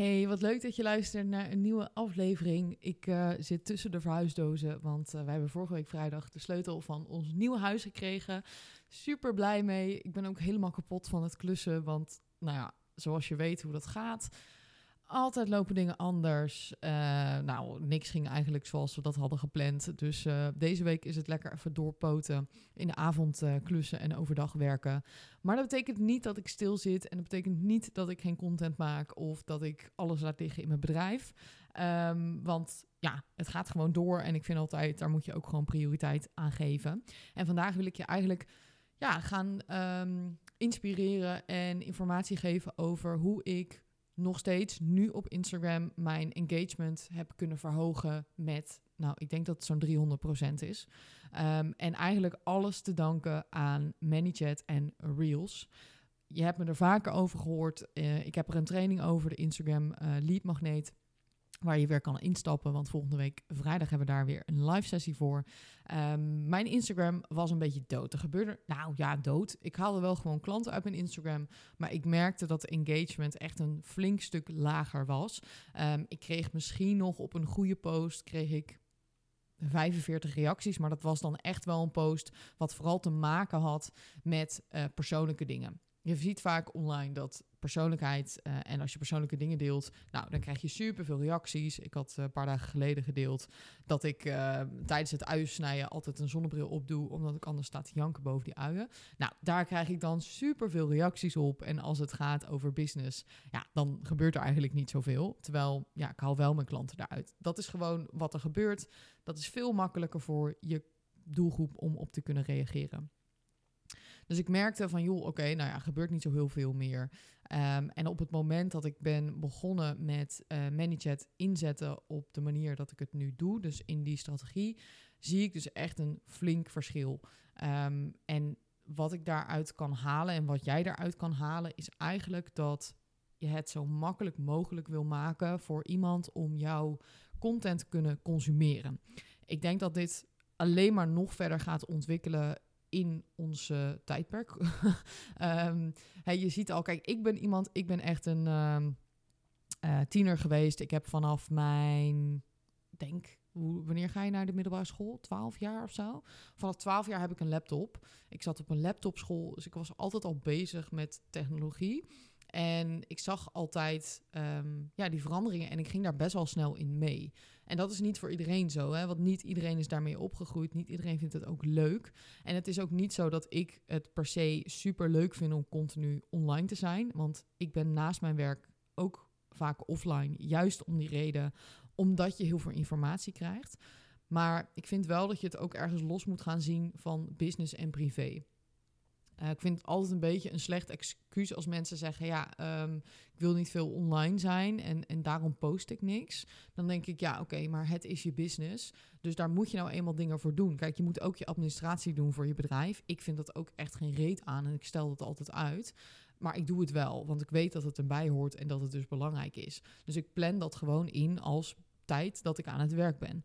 Hey, wat leuk dat je luistert naar een nieuwe aflevering. Ik uh, zit tussen de verhuisdozen, want uh, wij hebben vorige week vrijdag de sleutel van ons nieuwe huis gekregen. Super blij mee. Ik ben ook helemaal kapot van het klussen, want nou ja, zoals je weet hoe dat gaat. Altijd lopen dingen anders. Uh, nou, niks ging eigenlijk zoals we dat hadden gepland. Dus uh, deze week is het lekker even doorpoten. In de avond uh, klussen en overdag werken. Maar dat betekent niet dat ik stil zit. En dat betekent niet dat ik geen content maak. Of dat ik alles laat liggen in mijn bedrijf. Um, want ja, het gaat gewoon door. En ik vind altijd, daar moet je ook gewoon prioriteit aan geven. En vandaag wil ik je eigenlijk ja, gaan um, inspireren en informatie geven over hoe ik nog steeds nu op Instagram mijn engagement heb kunnen verhogen met, nou, ik denk dat het zo'n 300% is. Um, en eigenlijk alles te danken aan ManyChat en Reels. Je hebt me er vaker over gehoord. Uh, ik heb er een training over, de Instagram uh, Lead Magneet waar je weer kan instappen. Want volgende week vrijdag hebben we daar weer een live sessie voor. Um, mijn Instagram was een beetje dood. Er gebeurde, nou ja, dood. Ik haalde wel gewoon klanten uit mijn Instagram. Maar ik merkte dat de engagement echt een flink stuk lager was. Um, ik kreeg misschien nog op een goede post, kreeg ik 45 reacties, maar dat was dan echt wel een post wat vooral te maken had met uh, persoonlijke dingen. Je ziet vaak online dat persoonlijkheid uh, en als je persoonlijke dingen deelt, nou, dan krijg je superveel reacties. Ik had uh, een paar dagen geleden gedeeld dat ik uh, tijdens het uiensnijden altijd een zonnebril opdoe, omdat ik anders sta te janken boven die uien. Nou, daar krijg ik dan superveel reacties op. En als het gaat over business, ja, dan gebeurt er eigenlijk niet zoveel. Terwijl, ja, ik haal wel mijn klanten daaruit. Dat is gewoon wat er gebeurt. Dat is veel makkelijker voor je doelgroep om op te kunnen reageren. Dus ik merkte van, joh, oké, nou ja, gebeurt niet zo heel veel meer. Um, en op het moment dat ik ben begonnen met uh, ManyChat inzetten op de manier dat ik het nu doe, dus in die strategie, zie ik dus echt een flink verschil. Um, en wat ik daaruit kan halen en wat jij daaruit kan halen, is eigenlijk dat je het zo makkelijk mogelijk wil maken voor iemand om jouw content te kunnen consumeren. Ik denk dat dit alleen maar nog verder gaat ontwikkelen in uh, tijdperk. hey, je ziet al, kijk, ik ben iemand, ik ben echt een um, uh, tiener geweest. Ik heb vanaf mijn, denk, wanneer ga je naar de middelbare school? 12 jaar of zo? Vanaf 12 jaar heb ik een laptop. Ik zat op een laptopschool, dus ik was altijd al bezig met technologie. En ik zag altijd um, ja, die veranderingen en ik ging daar best wel snel in mee. En dat is niet voor iedereen zo, hè? want niet iedereen is daarmee opgegroeid. Niet iedereen vindt het ook leuk. En het is ook niet zo dat ik het per se super leuk vind om continu online te zijn. Want ik ben naast mijn werk ook vaak offline, juist om die reden, omdat je heel veel informatie krijgt. Maar ik vind wel dat je het ook ergens los moet gaan zien van business en privé. Uh, ik vind het altijd een beetje een slecht excuus als mensen zeggen: Ja, um, ik wil niet veel online zijn en, en daarom post ik niks. Dan denk ik: Ja, oké, maar het is je business. Dus daar moet je nou eenmaal dingen voor doen. Kijk, je moet ook je administratie doen voor je bedrijf. Ik vind dat ook echt geen reet aan en ik stel dat altijd uit. Maar ik doe het wel, want ik weet dat het erbij hoort en dat het dus belangrijk is. Dus ik plan dat gewoon in als tijd dat ik aan het werk ben.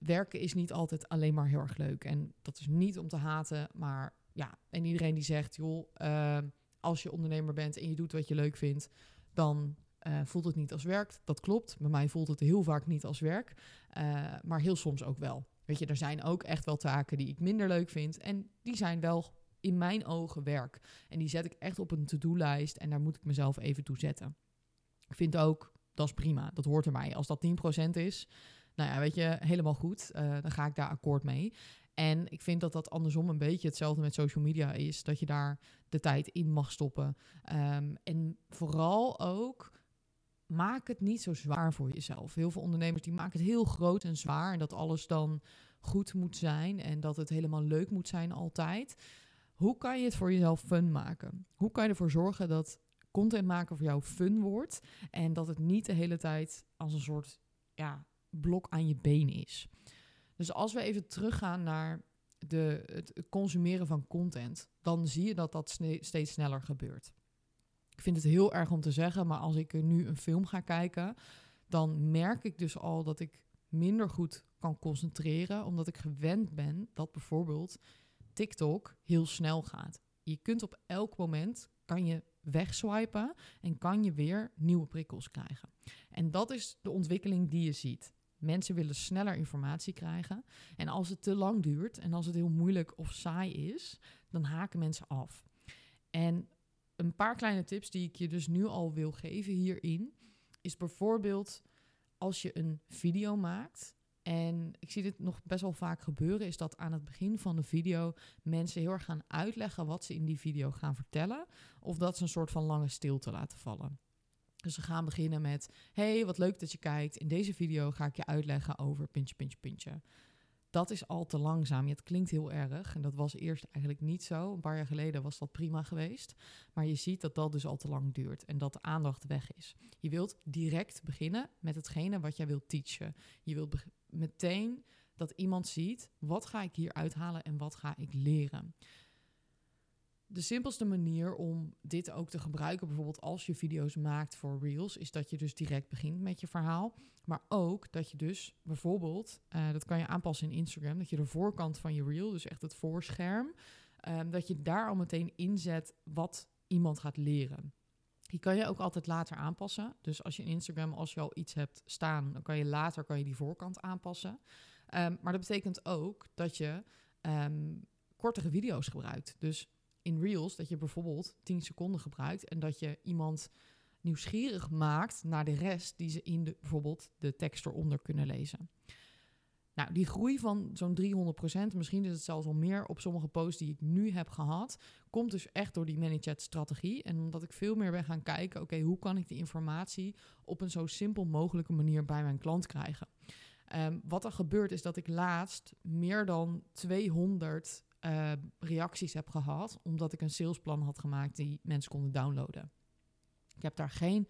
Werken is niet altijd alleen maar heel erg leuk. En dat is niet om te haten, maar ja, en iedereen die zegt, joh, uh, als je ondernemer bent en je doet wat je leuk vindt, dan uh, voelt het niet als werk. Dat klopt. Bij mij voelt het heel vaak niet als werk, uh, maar heel soms ook wel. Weet je, er zijn ook echt wel taken die ik minder leuk vind en die zijn wel in mijn ogen werk. En die zet ik echt op een to-do-lijst en daar moet ik mezelf even toe zetten. Ik vind ook, dat is prima, dat hoort er mij. Als dat 10% is, nou ja, weet je, helemaal goed. Uh, dan ga ik daar akkoord mee. En ik vind dat dat andersom een beetje hetzelfde met social media is. Dat je daar de tijd in mag stoppen. Um, en vooral ook, maak het niet zo zwaar voor jezelf. Heel veel ondernemers die maken het heel groot en zwaar. En dat alles dan goed moet zijn. En dat het helemaal leuk moet zijn altijd. Hoe kan je het voor jezelf fun maken? Hoe kan je ervoor zorgen dat content maken voor jou fun wordt. En dat het niet de hele tijd als een soort ja, blok aan je been is. Dus als we even teruggaan naar de, het consumeren van content, dan zie je dat dat steeds sneller gebeurt. Ik vind het heel erg om te zeggen, maar als ik nu een film ga kijken, dan merk ik dus al dat ik minder goed kan concentreren, omdat ik gewend ben dat bijvoorbeeld TikTok heel snel gaat. Je kunt op elk moment kan je wegswipen en kan je weer nieuwe prikkels krijgen. En dat is de ontwikkeling die je ziet. Mensen willen sneller informatie krijgen. En als het te lang duurt en als het heel moeilijk of saai is, dan haken mensen af. En een paar kleine tips die ik je dus nu al wil geven hierin, is bijvoorbeeld als je een video maakt. En ik zie dit nog best wel vaak gebeuren, is dat aan het begin van de video mensen heel erg gaan uitleggen wat ze in die video gaan vertellen. Of dat ze een soort van lange stilte laten vallen. Dus ze gaan beginnen met: Hey, wat leuk dat je kijkt. In deze video ga ik je uitleggen over puntje, puntje, puntje. Dat is al te langzaam. Het klinkt heel erg. En dat was eerst eigenlijk niet zo. Een paar jaar geleden was dat prima geweest. Maar je ziet dat dat dus al te lang duurt. En dat de aandacht weg is. Je wilt direct beginnen met hetgene wat jij wilt teachen. Je wilt meteen dat iemand ziet: wat ga ik hier uithalen en wat ga ik leren de simpelste manier om dit ook te gebruiken, bijvoorbeeld als je video's maakt voor Reels, is dat je dus direct begint met je verhaal. Maar ook dat je dus bijvoorbeeld, uh, dat kan je aanpassen in Instagram, dat je de voorkant van je Reel, dus echt het voorscherm, um, dat je daar al meteen inzet wat iemand gaat leren. Die kan je ook altijd later aanpassen. Dus als je in Instagram, als je al iets hebt staan, dan kan je later kan je die voorkant aanpassen. Um, maar dat betekent ook dat je um, kortere video's gebruikt. Dus in Reels dat je bijvoorbeeld 10 seconden gebruikt en dat je iemand nieuwsgierig maakt naar de rest die ze in de, bijvoorbeeld de tekst eronder kunnen lezen. Nou, die groei van zo'n 300%, misschien is het zelfs al meer op sommige posts die ik nu heb gehad, komt dus echt door die ManyChat strategie. En omdat ik veel meer ben gaan kijken, oké, hoe kan ik die informatie op een zo simpel mogelijke manier bij mijn klant krijgen? Um, wat er gebeurt is dat ik laatst meer dan 200 uh, reacties heb gehad, omdat ik een salesplan had gemaakt die mensen konden downloaden. Ik heb daar geen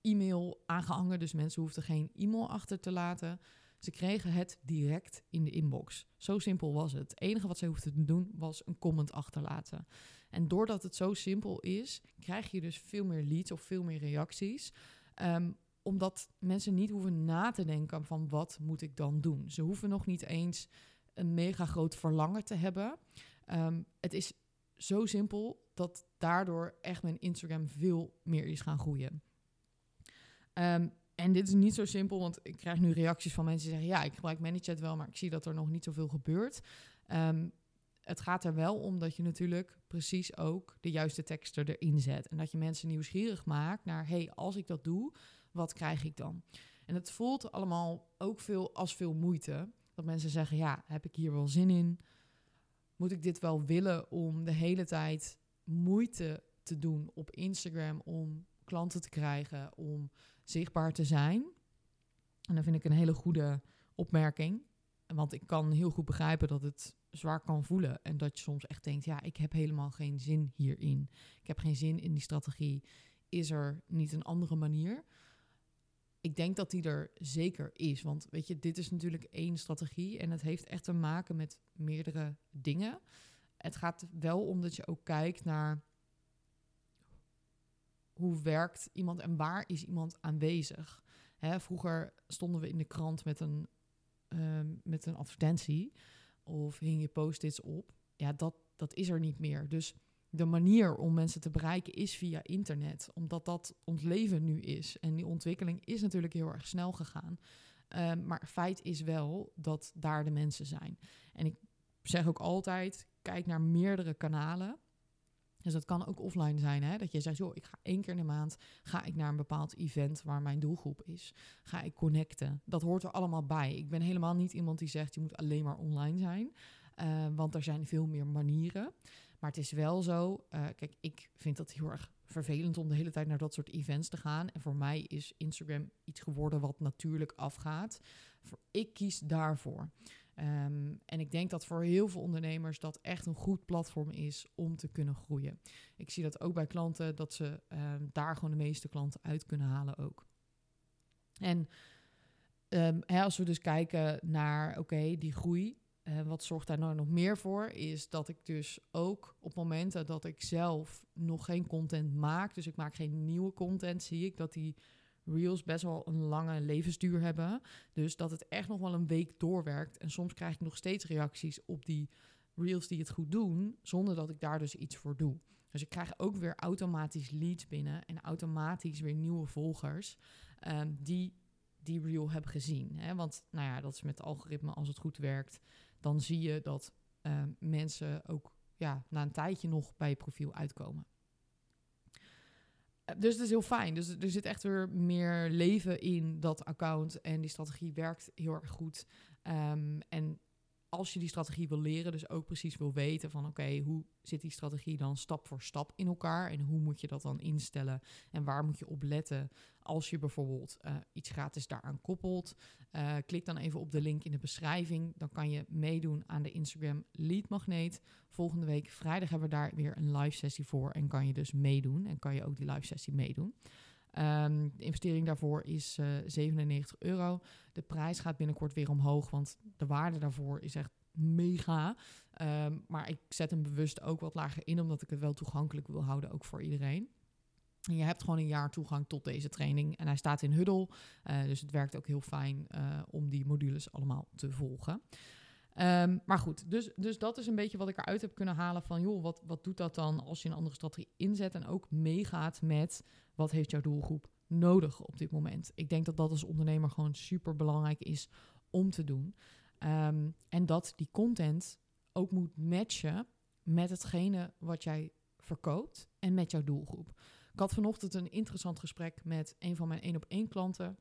e-mail aangehangen, dus mensen hoefden geen e-mail achter te laten. Ze kregen het direct in de inbox. Zo simpel was het. Het enige wat ze hoefden te doen was een comment achterlaten. En doordat het zo simpel is, krijg je dus veel meer leads of veel meer reacties. Um, omdat mensen niet hoeven na te denken van wat moet ik dan doen. Ze hoeven nog niet eens een mega groot verlangen te hebben. Um, het is zo simpel dat daardoor echt mijn Instagram veel meer is gaan groeien. Um, en dit is niet zo simpel, want ik krijg nu reacties van mensen die zeggen: Ja, ik gebruik ManyChat wel, maar ik zie dat er nog niet zoveel gebeurt. Um, het gaat er wel om dat je natuurlijk precies ook de juiste teksten erin zet. En dat je mensen nieuwsgierig maakt naar: hey, als ik dat doe, wat krijg ik dan? En het voelt allemaal ook veel als veel moeite. Dat mensen zeggen, ja, heb ik hier wel zin in? Moet ik dit wel willen om de hele tijd moeite te doen op Instagram om klanten te krijgen, om zichtbaar te zijn? En dat vind ik een hele goede opmerking. Want ik kan heel goed begrijpen dat het zwaar kan voelen. En dat je soms echt denkt, ja, ik heb helemaal geen zin hierin. Ik heb geen zin in die strategie. Is er niet een andere manier? Ik denk dat die er zeker is. Want weet je, dit is natuurlijk één strategie en het heeft echt te maken met meerdere dingen. Het gaat wel om dat je ook kijkt naar hoe werkt iemand en waar is iemand aanwezig. Hè, vroeger stonden we in de krant met een, ehm, met een advertentie of hing je post-its op. Ja, dat, dat is er niet meer. Dus de manier om mensen te bereiken is via internet, omdat dat ons leven nu is. En die ontwikkeling is natuurlijk heel erg snel gegaan. Um, maar feit is wel dat daar de mensen zijn. En ik zeg ook altijd: kijk naar meerdere kanalen. Dus dat kan ook offline zijn, hè? dat je zegt, joh, ik ga één keer in de maand ga ik naar een bepaald event waar mijn doelgroep is. Ga ik connecten. Dat hoort er allemaal bij. Ik ben helemaal niet iemand die zegt, je moet alleen maar online zijn. Uh, want er zijn veel meer manieren. Maar het is wel zo, uh, kijk, ik vind dat heel erg vervelend om de hele tijd naar dat soort events te gaan. En voor mij is Instagram iets geworden wat natuurlijk afgaat. Ik kies daarvoor. Um, en ik denk dat voor heel veel ondernemers dat echt een goed platform is om te kunnen groeien. Ik zie dat ook bij klanten, dat ze um, daar gewoon de meeste klanten uit kunnen halen ook. En um, hè, als we dus kijken naar, oké, die groei, uh, wat zorgt daar nou nog meer voor? Is dat ik dus ook op momenten dat ik zelf nog geen content maak, dus ik maak geen nieuwe content, zie ik dat die reels best wel een lange levensduur hebben. Dus dat het echt nog wel een week doorwerkt. En soms krijg ik nog steeds reacties op die reels die het goed doen, zonder dat ik daar dus iets voor doe. Dus je krijgt ook weer automatisch leads binnen en automatisch weer nieuwe volgers ehm, die die reel hebben gezien. Hè? Want nou ja, dat is met algoritme, als het goed werkt, dan zie je dat ehm, mensen ook ja, na een tijdje nog bij je profiel uitkomen. Eh, dus het is heel fijn. Dus er zit echt weer meer leven in dat account. En die strategie werkt heel erg goed. Um, en als je die strategie wil leren, dus ook precies wil weten van oké, hoe zit die strategie dan stap voor stap in elkaar en hoe moet je dat dan instellen en waar moet je op letten als je bijvoorbeeld uh, iets gratis daaraan koppelt. Uh, klik dan even op de link in de beschrijving, dan kan je meedoen aan de Instagram Lead Magneet. Volgende week vrijdag hebben we daar weer een live sessie voor en kan je dus meedoen en kan je ook die live sessie meedoen. Um, de investering daarvoor is uh, eh, 97 euro. De prijs gaat binnenkort weer omhoog, want de waarde daarvoor is echt mega. Um, maar ik zet hem bewust ook wat lager in, omdat ik het wel toegankelijk wil houden, ook voor iedereen. En je hebt gewoon een jaar toegang tot deze training. En hij staat in Huddle, uh, dus het werkt ook heel fijn uh, om die modules allemaal te volgen. Um, maar goed, dus, dus dat is een beetje wat ik eruit heb kunnen halen van... joh, wat, wat doet dat dan als je een andere strategie inzet... en ook meegaat met wat heeft jouw doelgroep nodig op dit moment. Ik denk dat dat als ondernemer gewoon super belangrijk is om te doen. Um, en dat die content ook moet matchen met hetgene wat jij verkoopt en met jouw doelgroep. Ik had vanochtend een interessant gesprek met een van mijn één op één klanten.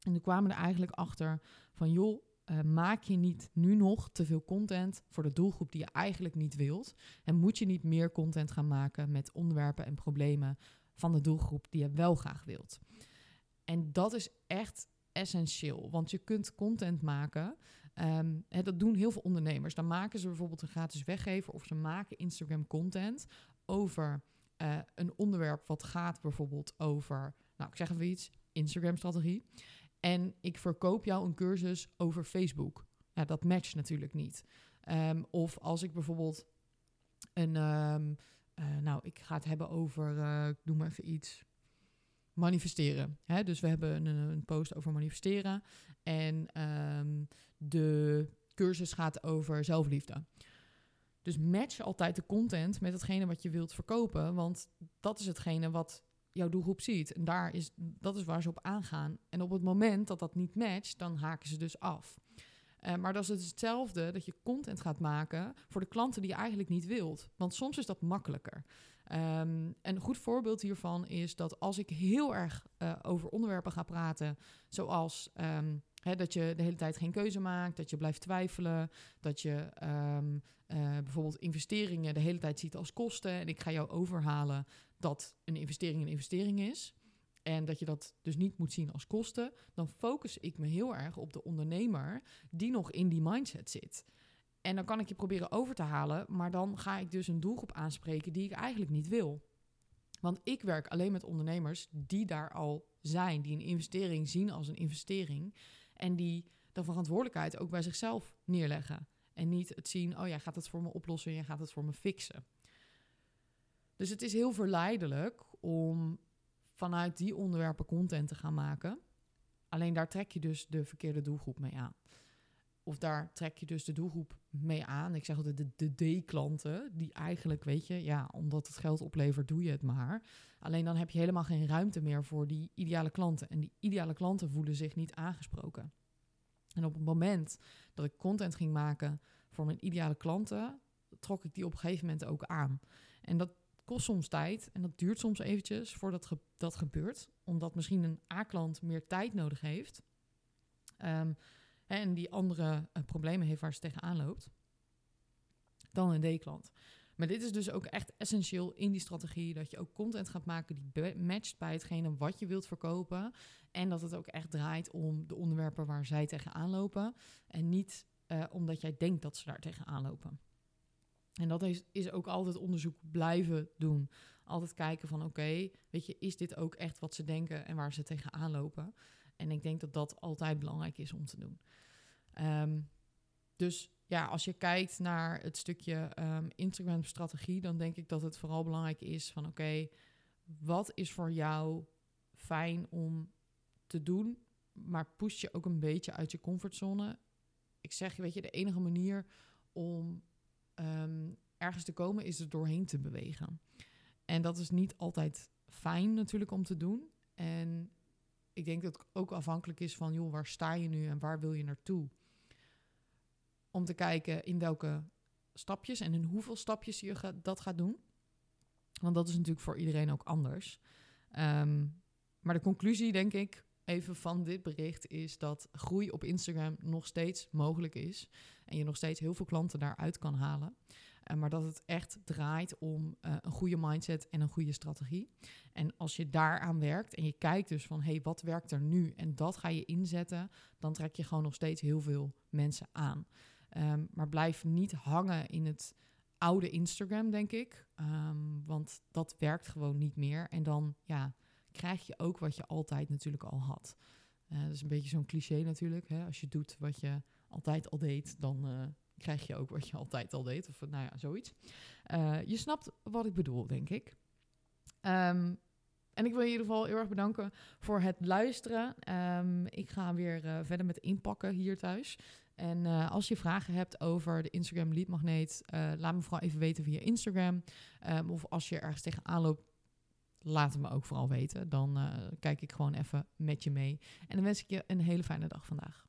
En die kwamen er eigenlijk achter van joh, uh, maak je niet nu nog te veel content voor de doelgroep die je eigenlijk niet wilt. En moet je niet meer content gaan maken met onderwerpen en problemen van de doelgroep die je wel graag wilt. En dat is echt essentieel, want je kunt content maken. Hè, dat doen heel veel ondernemers. Dan maken ze bijvoorbeeld een gratis weggever of ze maken Instagram content over uh, een onderwerp wat gaat bijvoorbeeld over, nou ik zeg even iets, Instagram strategie. En ik verkoop jou een cursus over Facebook. Ja, dat matcht natuurlijk niet. Um, of als ik bijvoorbeeld een, um, uh, nou, ik ga het hebben over, ik noem maar even iets, manifesteren. Hè? Dus we hebben een, een post over manifesteren en um, de cursus gaat over zelfliefde. Dus match altijd de content met hetgene wat je wilt verkopen, want dat is hetgene wat jouw doelgroep ziet. En daar is, dat is waar ze op aangaan. En op het moment dat dat niet matcht, dan haken ze dus af. Uh, maar dat is dus hetzelfde dat je content gaat maken voor de klanten die je eigenlijk niet wilt. Want soms is dat makkelijker. Um, een goed voorbeeld hiervan is dat als ik heel erg uh, over onderwerpen ga praten, zoals um, hè, dat je de hele tijd geen keuze maakt, dat je blijft twijfelen, dat je um, uh, bijvoorbeeld investeringen de hele tijd ziet als kosten en ik ga jou overhalen dat een investering een investering is en dat je dat dus niet moet zien als kosten, dan focus ik me heel erg op de ondernemer die nog in die mindset zit. En dan kan ik je proberen over te halen, maar dan ga ik dus een doelgroep aanspreken die ik eigenlijk niet wil. Want ik werk alleen met ondernemers die daar al zijn, die een investering zien als een investering en die de verantwoordelijkheid ook bij zichzelf neerleggen. En niet het zien, oh jij gaat het voor me oplossen, jij gaat het voor me fixen. Dus het is heel verleidelijk om vanuit die onderwerpen content te gaan maken. Alleen daar trek je dus de verkeerde doelgroep mee aan. Of daar trek je dus de doelgroep mee aan. Ik zeg altijd de, de D-klanten, die eigenlijk, weet je, ja, omdat het geld oplevert, doe je het maar. Alleen dan heb je helemaal geen ruimte meer voor die ideale klanten. En die ideale klanten voelen zich niet aangesproken. En op het moment dat ik content ging maken voor mijn ideale klanten, trok ik die op een gegeven moment ook aan. En dat kost soms tijd en dat duurt soms eventjes voordat dat gebeurt. Omdat misschien een A-klant meer tijd nodig heeft. Um, en die andere uh, problemen heeft waar ze tegenaan loopt. Dan een D-klant. Maar dit is dus ook echt essentieel in die strategie. Dat je ook content gaat maken die matcht bij hetgene wat je wilt verkopen. En dat het ook echt draait om de onderwerpen waar zij tegenaan lopen. En niet uh, omdat jij denkt dat ze daar tegenaan lopen. En dat is, is ook altijd onderzoek blijven doen. Altijd kijken van oké, weet je, is dit ook echt wat ze denken en waar ze tegenaan lopen? En ik denk dat dat altijd belangrijk is om te doen. Um, dus ja, als je kijkt naar het stukje um, Instagram-strategie, dan denk ik dat het vooral belangrijk is van oké, wat is voor jou fijn om te doen, maar push je ook een beetje uit je comfortzone. Ik zeg je, weet je, de enige manier om um, ergens te komen is er doorheen te bewegen. En dat is niet altijd fijn natuurlijk om te doen. En ik denk dat het ook afhankelijk is van, joh, waar sta je nu en waar wil je naartoe? Om te kijken in welke stapjes en in hoeveel stapjes je dat gaat doen. Want dat is natuurlijk voor iedereen ook anders. Ehm, maar de conclusie, denk ik, even van dit bericht is dat groei op Instagram nog steeds mogelijk is. En je nog steeds heel veel klanten daaruit kan halen. Uh, maar dat het echt draait om uh, een goede mindset en een goede strategie. En als je daaraan werkt en je kijkt dus van hé, hey, wat werkt er nu? En dat ga je inzetten, dan trek je gewoon nog steeds heel veel mensen aan. Um, maar blijf niet hangen in het oude Instagram, denk ik. Um, want dat werkt gewoon niet meer. En dan ja, krijg je ook wat je altijd natuurlijk al had. Uh, dat is een beetje zo'n cliché natuurlijk. Hè? Als je doet wat je altijd al deed, dan uh, krijg je ook wat je altijd al deed. Of nou ja, zoiets. Je snapt wat ik bedoel, denk ik. Um, en ik wil in ieder geval heel erg bedanken voor het luisteren. Um, ik ga weer verder met inpakken hier thuis. En als je vragen hebt over de Instagram Lead Magneet, uh, laat me vooral even weten via Instagram. Um, of als je ergens tegenaan loopt, laat het me ook vooral weten. Dan kijk ik gewoon even met je mee. En dan wens ik je een hele fijne dag vandaag.